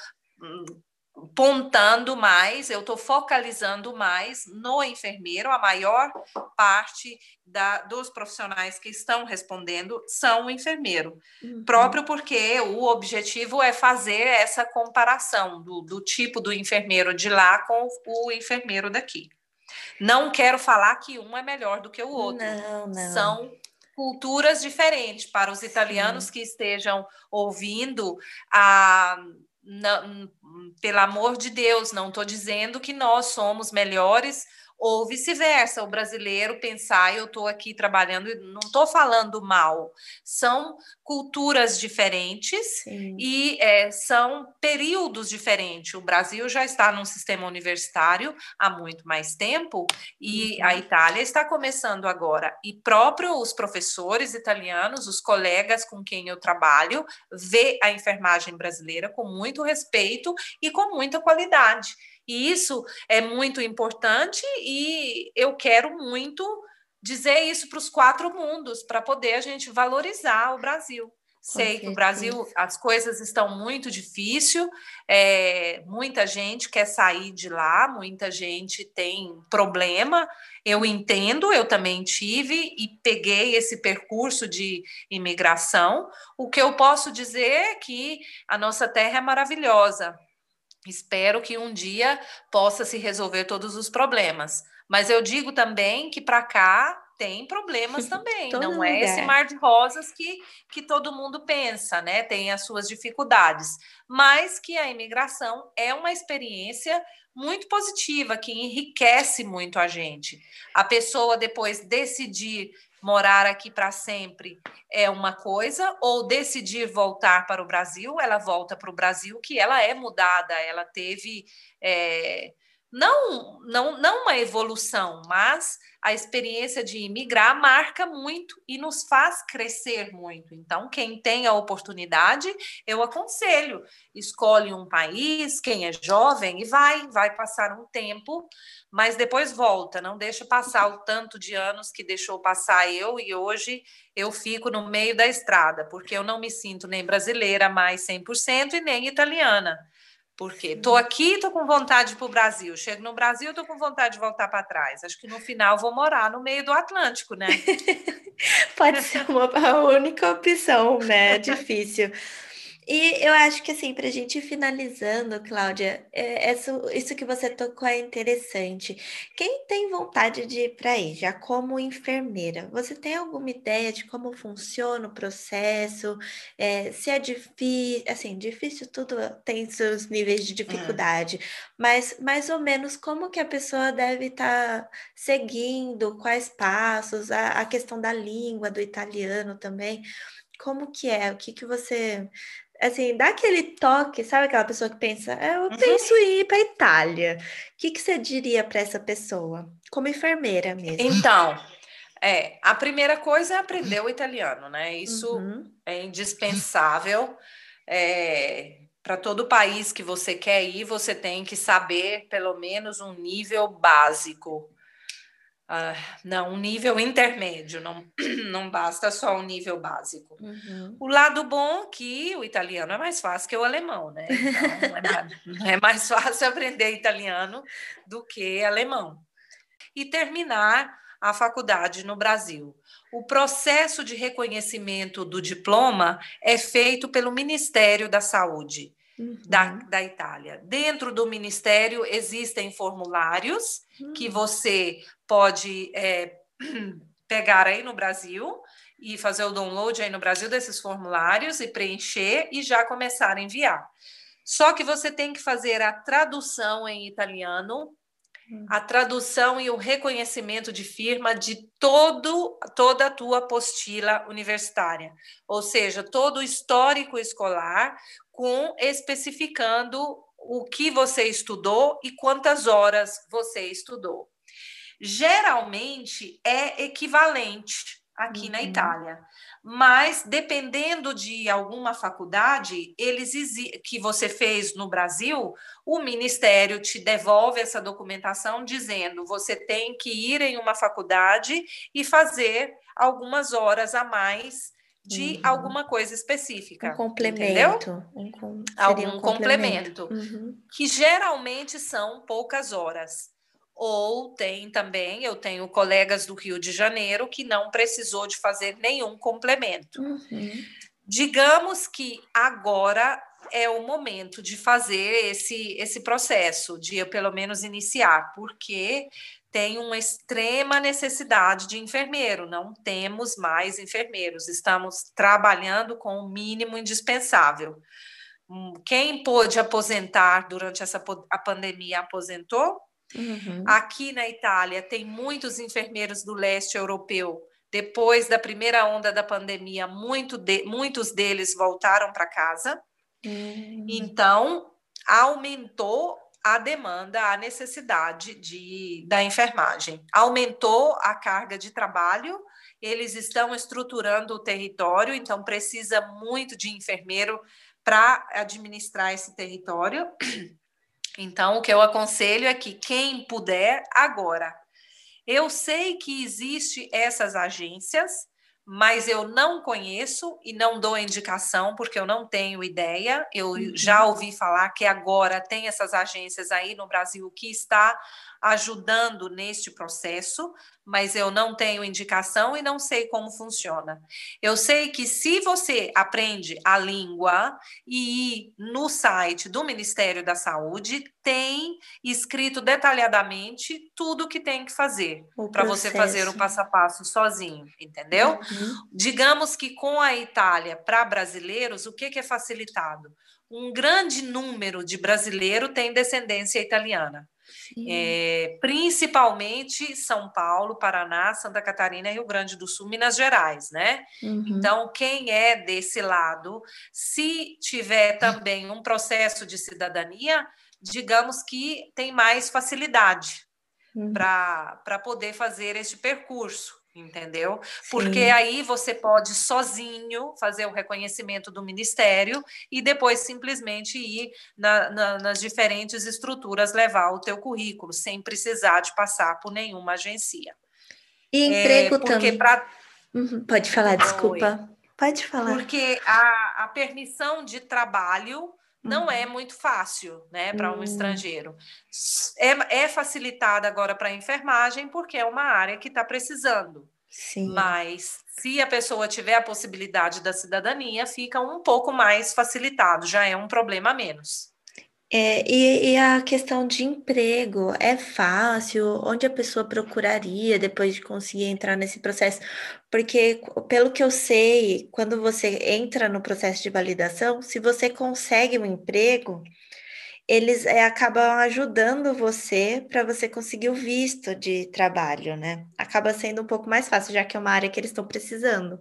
pontando mais, eu estou focalizando mais no enfermeiro, a maior parte da, dos profissionais que estão respondendo são o enfermeiro, Uhum. próprio porque o objetivo é fazer essa comparação do, do tipo do enfermeiro de lá com o enfermeiro daqui. Não quero falar que um é melhor do que o outro, Não, não. são culturas diferentes. Para os italianos Sim. que estejam ouvindo, a não, pelo amor de Deus, não estou dizendo que nós somos melhores ou vice-versa, o brasileiro pensar, eu estou aqui trabalhando, não estou falando mal, são culturas diferentes Sim. e é, são períodos diferentes. O Brasil já está num sistema universitário há muito mais tempo e a Uhum. Itália está começando agora. E próprio os professores italianos, os colegas com quem eu trabalho, vê a enfermagem brasileira com muito respeito e com muita qualidade. E isso é muito importante e eu quero muito dizer isso para os quatro mundos, para poder a gente valorizar o Brasil. Sei que o Brasil, as coisas estão muito difíceis, é, muita gente quer sair de lá, muita gente tem problema. Eu entendo, eu também tive e peguei esse percurso de imigração. O que eu posso dizer é que a nossa terra é maravilhosa. Espero que um dia possa se resolver todos os problemas. Mas eu digo também que para cá tem problemas <laughs> também. não lugar. é esse mar de rosas que, que todo mundo pensa, né? Tem as suas dificuldades. Mas que a imigração é uma experiência muito positiva, que enriquece muito a gente. A pessoa depois decidir morar aqui para sempre é uma coisa, ou decidir voltar para o Brasil, ela volta para o Brasil, que ela é mudada, ela teve. É, não, não, não uma evolução, mas a experiência de imigrar marca muito e nos faz crescer muito. Então, quem tem a oportunidade, eu aconselho, escolhe um país, quem é jovem, e vai, vai passar um tempo, mas depois volta, não deixa passar o tanto de anos que deixou passar eu, e hoje eu fico no meio da estrada, porque eu não me sinto nem brasileira mais 100% e nem italiana. Porque estou aqui, estou com vontade para o Brasil. Chego no Brasil, estou com vontade de voltar para trás. Acho que no final vou morar no meio do Atlântico, né? <laughs> Pode ser uma, a única opção, né? <laughs> Difícil. E eu acho que, assim, para a gente ir finalizando, Cláudia, é, isso, isso que você tocou é interessante. Quem tem vontade de ir para aí, já como enfermeira, você tem alguma ideia de como funciona o processo? É, se é difícil, assim, difícil tudo tem seus níveis de hum. dificuldade, mas mais ou menos como que a pessoa deve estar tá seguindo, quais passos, a, a questão da língua, do italiano também. Como que é? O que que você assim, dá aquele toque, sabe aquela pessoa que pensa, é, eu uhum. penso em ir para Itália. O que, que você diria para essa pessoa, como enfermeira mesmo? Então, é, a primeira coisa é aprender o italiano, né? Isso uhum. é indispensável. É, para todo país que você quer ir, você tem que saber pelo menos um nível básico Uh, não, um nível intermédio, não, <clears throat> não basta só um nível básico. Uhum. O lado bom é que o italiano é mais fácil que o alemão, né? Então, é, <laughs> é mais fácil aprender italiano do que alemão. E terminar a faculdade no Brasil. O processo de reconhecimento do diploma é feito pelo Ministério da Saúde uhum. da, da Itália. Dentro do Ministério existem formulários uhum. que você pode é, <clears throat> pegar aí no Brasil e fazer o download aí no Brasil desses formulários e preencher e já começar a enviar. Só que você tem que fazer a tradução em italiano, hum. A tradução e o reconhecimento de firma de todo, toda a tua apostila universitária, ou seja, todo o histórico escolar, com especificando o que você estudou e quantas horas você estudou. Geralmente é equivalente aqui uhum. na Itália. Mas dependendo de alguma faculdade, eles que você fez no Brasil, o ministério te devolve essa documentação dizendo você tem que ir em uma faculdade e fazer algumas horas a mais de uhum. alguma coisa específica. Um complemento. Um com... Algum um complemento. complemento uhum. Que geralmente são poucas horas ou tem também, eu tenho colegas do Rio de Janeiro que não precisou de fazer nenhum complemento. Uhum. Digamos que agora é o momento de fazer esse, esse processo, de eu pelo menos iniciar, porque tem uma extrema necessidade de enfermeiro, não temos mais enfermeiros, estamos trabalhando com o mínimo indispensável. Hum, quem pôde aposentar durante essa a pandemia aposentou, Uhum. Aqui na Itália, tem muitos enfermeiros do leste europeu. Depois da primeira onda da pandemia, muito de, muitos deles voltaram para casa. Uhum. Então, aumentou a demanda, a necessidade de, da enfermagem. Aumentou a carga de trabalho, eles estão estruturando o território, então precisa muito de enfermeiro para administrar esse território. Então, o que eu aconselho é que quem puder, agora. Eu sei que existe essas agências, mas eu não conheço e não dou indicação porque eu não tenho ideia. Eu uhum. já ouvi falar que agora tem essas agências aí no Brasil que está ajudando neste processo, mas eu não tenho indicação e não sei como funciona. Eu sei que se você aprende a língua e no site do Ministério da Saúde, tem escrito detalhadamente tudo que tem que fazer para você fazer o passo a passo sozinho, entendeu? Uhum. Digamos que com a Itália para brasileiros, o que, que é facilitado? Um grande número de brasileiro tem descendência italiana. É, principalmente São Paulo, Paraná, Santa Catarina, Rio Grande do Sul, Minas Gerais, né? Uhum. Então, quem é desse lado, se tiver também um processo de cidadania, digamos que tem mais facilidade uhum. para poder fazer este percurso entendeu? Sim. Porque aí você pode sozinho fazer o reconhecimento do ministério e depois simplesmente ir na, na, nas diferentes estruturas levar o teu currículo sem precisar de passar por nenhuma agência. E emprego é, também. Pra... Uhum, pode falar, desculpa. Oi. Pode falar. Porque a, a permissão de trabalho não é uhum. muito fácil, né, para um hum. estrangeiro. É, é facilitada agora para a enfermagem, porque é uma área que está precisando. Sim. Mas se a pessoa tiver a possibilidade da cidadania, fica um pouco mais facilitado, já é um problema a menos. É, e, e, a questão de emprego é fácil? Onde a pessoa procuraria depois de conseguir entrar nesse processo? Porque, pelo que eu sei, quando você entra no processo de validação, se você consegue um emprego, eles é, acabam ajudando você para você conseguir o visto de trabalho, né? Acaba sendo um pouco mais fácil, já que é uma área que eles estão precisando.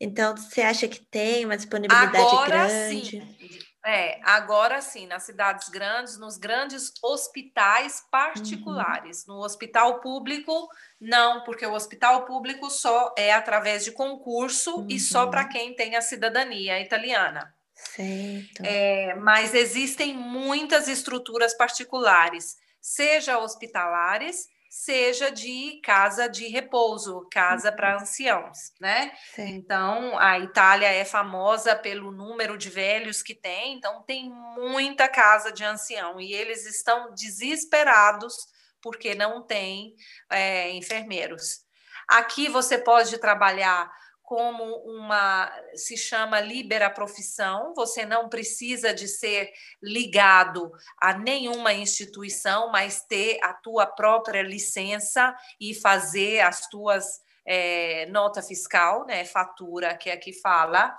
Então, você acha que tem uma disponibilidade Agora, grande? Sim. É, agora sim, nas cidades grandes, nos grandes hospitais particulares. Uhum. No hospital público, não, porque o hospital público só é através de concurso uhum. e só para uhum. quem tem a cidadania italiana. Certo. É, mas existem muitas estruturas particulares, seja hospitalares, seja de casa de repouso, casa para uhum. anciãos, né? Sim. Então, a Itália é famosa pelo número de velhos que tem, então tem muita casa de ancião e eles estão desesperados porque não tem é, enfermeiros. Aqui você pode trabalhar como uma se chama libera profissão, você não precisa de ser ligado a nenhuma instituição, mas ter a tua própria licença e fazer as tuas é, nota fiscal, né, fatura que aqui fala,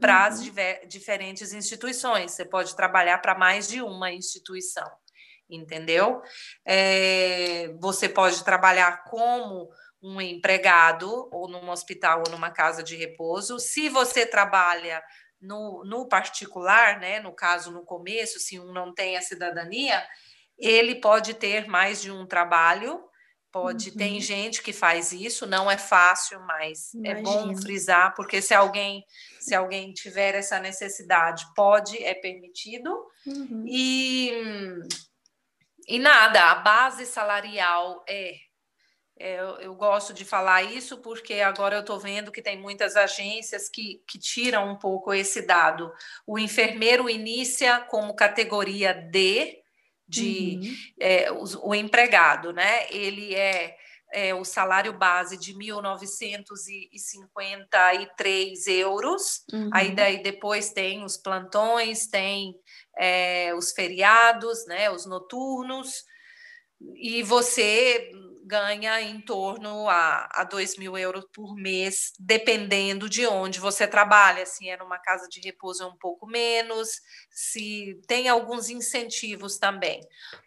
para as uhum. diferentes instituições. Você pode trabalhar para mais de uma instituição, entendeu? É, você pode trabalhar como um empregado, ou num hospital, ou numa casa de repouso. Se você trabalha no, no particular, né, no caso, no começo, se um não tem a cidadania, ele pode ter mais de um trabalho. Pode, uhum. tem gente que faz isso, não é fácil, mas Imagina. é bom frisar, porque se alguém, se alguém tiver essa necessidade, pode, é permitido. Uhum. E, e nada, a base salarial é é, eu, eu, gosto de falar isso porque agora eu estou vendo que tem muitas agências que, que tiram um pouco esse dado. O enfermeiro inicia como categoria D de uhum. é, o, o, empregado, né? Ele é, é o salário base de 1.953 euros. Uhum. Aí daí depois tem os plantões, tem é, os feriados, né? Os noturnos. E você ganha em torno a, a 2 mil euros por mês, dependendo de onde você trabalha. Se é numa casa de repouso, é um pouco menos, se tem alguns incentivos também.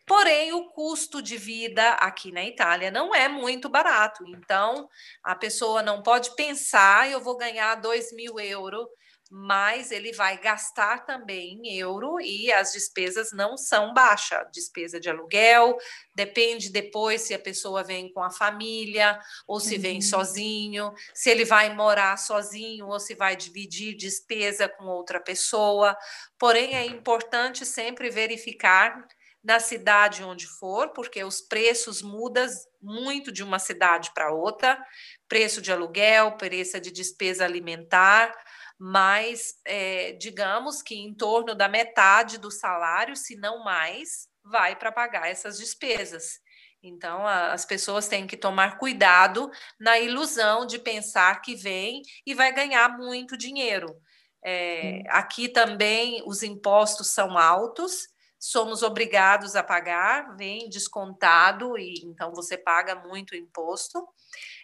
Porém, o custo de vida aqui na Itália não é muito barato. Então, a pessoa não pode pensar, eu vou ganhar 2 mil euros mas ele vai gastar também em euro e as despesas não são baixas. Despesa de aluguel, depende depois se a pessoa vem com a família ou se uhum. vem sozinho, se ele vai morar sozinho ou se vai dividir despesa com outra pessoa. Porém, é importante sempre verificar na cidade onde for, porque os preços mudam muito de uma cidade para outra, preço de aluguel, preço de despesa alimentar, mas é, digamos que em torno da metade do salário, se não mais, vai para pagar essas despesas. Então, a, as pessoas têm que tomar cuidado na ilusão de pensar que vem e vai ganhar muito dinheiro. É, aqui também os impostos são altos, somos obrigados a pagar, vem descontado, e então você paga muito imposto.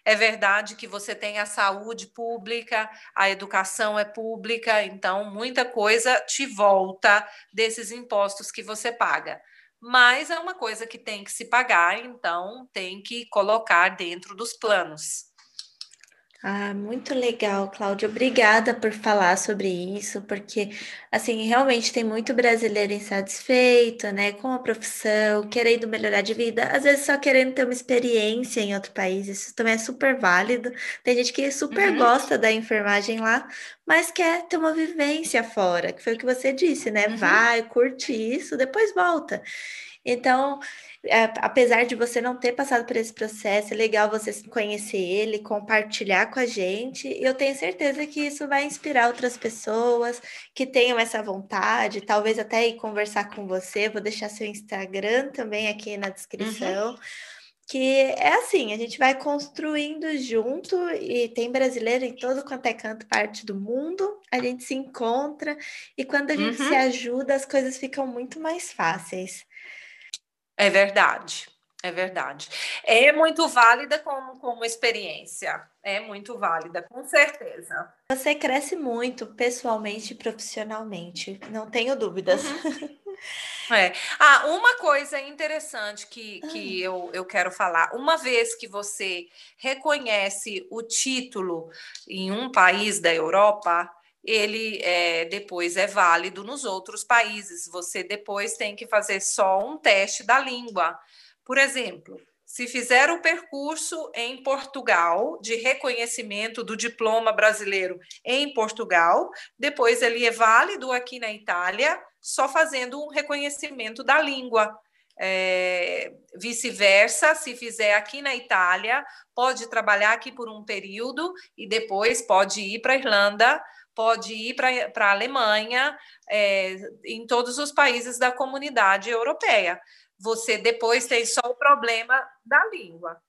É verdade que você tem a saúde pública, a educação é pública, então muita coisa te volta desses impostos que você paga. Mas é uma coisa que tem que se pagar, então tem que colocar dentro dos planos. Ah, muito legal, Cláudia. Obrigada por falar sobre isso, porque, assim, realmente tem muito brasileiro insatisfeito, né, com a profissão, querendo melhorar de vida, às vezes só querendo ter uma experiência em outro país, isso também é super válido. Tem gente que super uhum. gosta da enfermagem lá, mas quer ter uma vivência fora, que foi o que você disse, né? Uhum. Vai, curte isso, depois volta. Então, é, apesar de você não ter passado por esse processo, é legal você conhecer ele, compartilhar com a gente. E eu tenho certeza que isso vai inspirar outras pessoas que tenham essa vontade, talvez até ir conversar com você. Vou deixar seu Instagram também aqui na descrição. Uhum. Que é assim, a gente vai construindo junto e tem brasileiro em todo quanto é canto, parte do mundo, a gente se encontra e quando a gente uhum. se ajuda, as coisas ficam muito mais fáceis. É verdade, é verdade. É muito válida como, como experiência, é muito válida, com certeza. Você cresce muito pessoalmente e profissionalmente, não tenho dúvidas. Uhum. <laughs> É. Ah, uma coisa interessante que, que ah. eu, eu quero falar: uma vez que você reconhece o título em um país da Europa, ele é, depois é válido nos outros países. Você depois tem que fazer só um teste da língua. Por exemplo, se fizer o percurso em Portugal de reconhecimento do diploma brasileiro em Portugal, depois ele é válido aqui na Itália, só fazendo um reconhecimento da língua. É, vice-versa, se fizer aqui na Itália, pode trabalhar aqui por um período e depois pode ir para a Irlanda pode ir para a Alemanha, é, em todos os países da comunidade europeia. Você depois tem só o problema da língua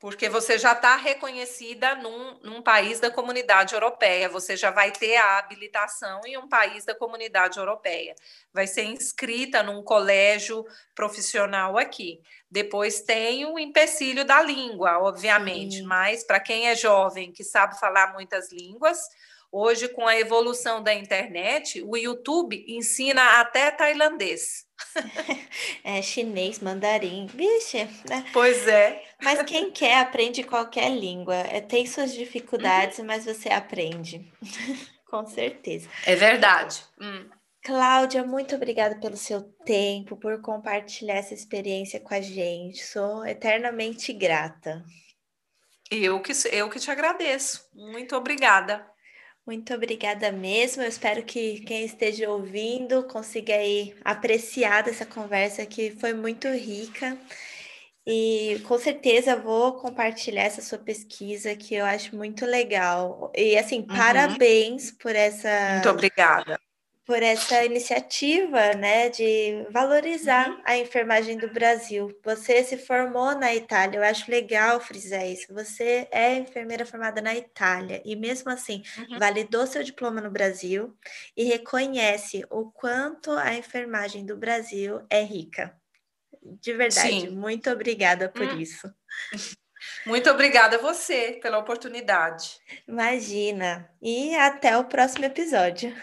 porque você já está reconhecida num, num, país da comunidade europeia, você já vai ter a habilitação em um país da comunidade europeia, vai ser inscrita num colégio profissional aqui. Depois tem o empecilho da língua, obviamente, Sim. mas para quem é jovem, que sabe falar muitas línguas, Hoje, com a evolução da internet, o YouTube ensina até tailandês. <laughs> É chinês, mandarim, vixe, né? Pois é. Mas quem quer aprende qualquer língua. É, tem suas dificuldades, uhum. mas você aprende. <laughs> Com certeza. É verdade. Hum. Cláudia, muito obrigada pelo seu tempo, por compartilhar essa experiência com a gente. Sou eternamente grata. Eu que, eu que te agradeço. Muito obrigada. Muito obrigada mesmo. Eu espero que quem esteja ouvindo consiga aí apreciar dessa conversa que foi muito rica. E com certeza vou compartilhar essa sua pesquisa que eu acho muito legal. E assim, uhum. parabéns por essa. Muito obrigada por essa iniciativa, né, de valorizar uhum. a enfermagem do Brasil. Você se formou na Itália, eu acho legal frisar isso. Você é enfermeira formada na Itália e mesmo assim uhum. validou seu diploma no Brasil e reconhece o quanto a enfermagem do Brasil é rica. De verdade, Sim. muito obrigada por hum. isso. <laughs> Muito obrigada a você pela oportunidade. Imagina. E até o próximo episódio.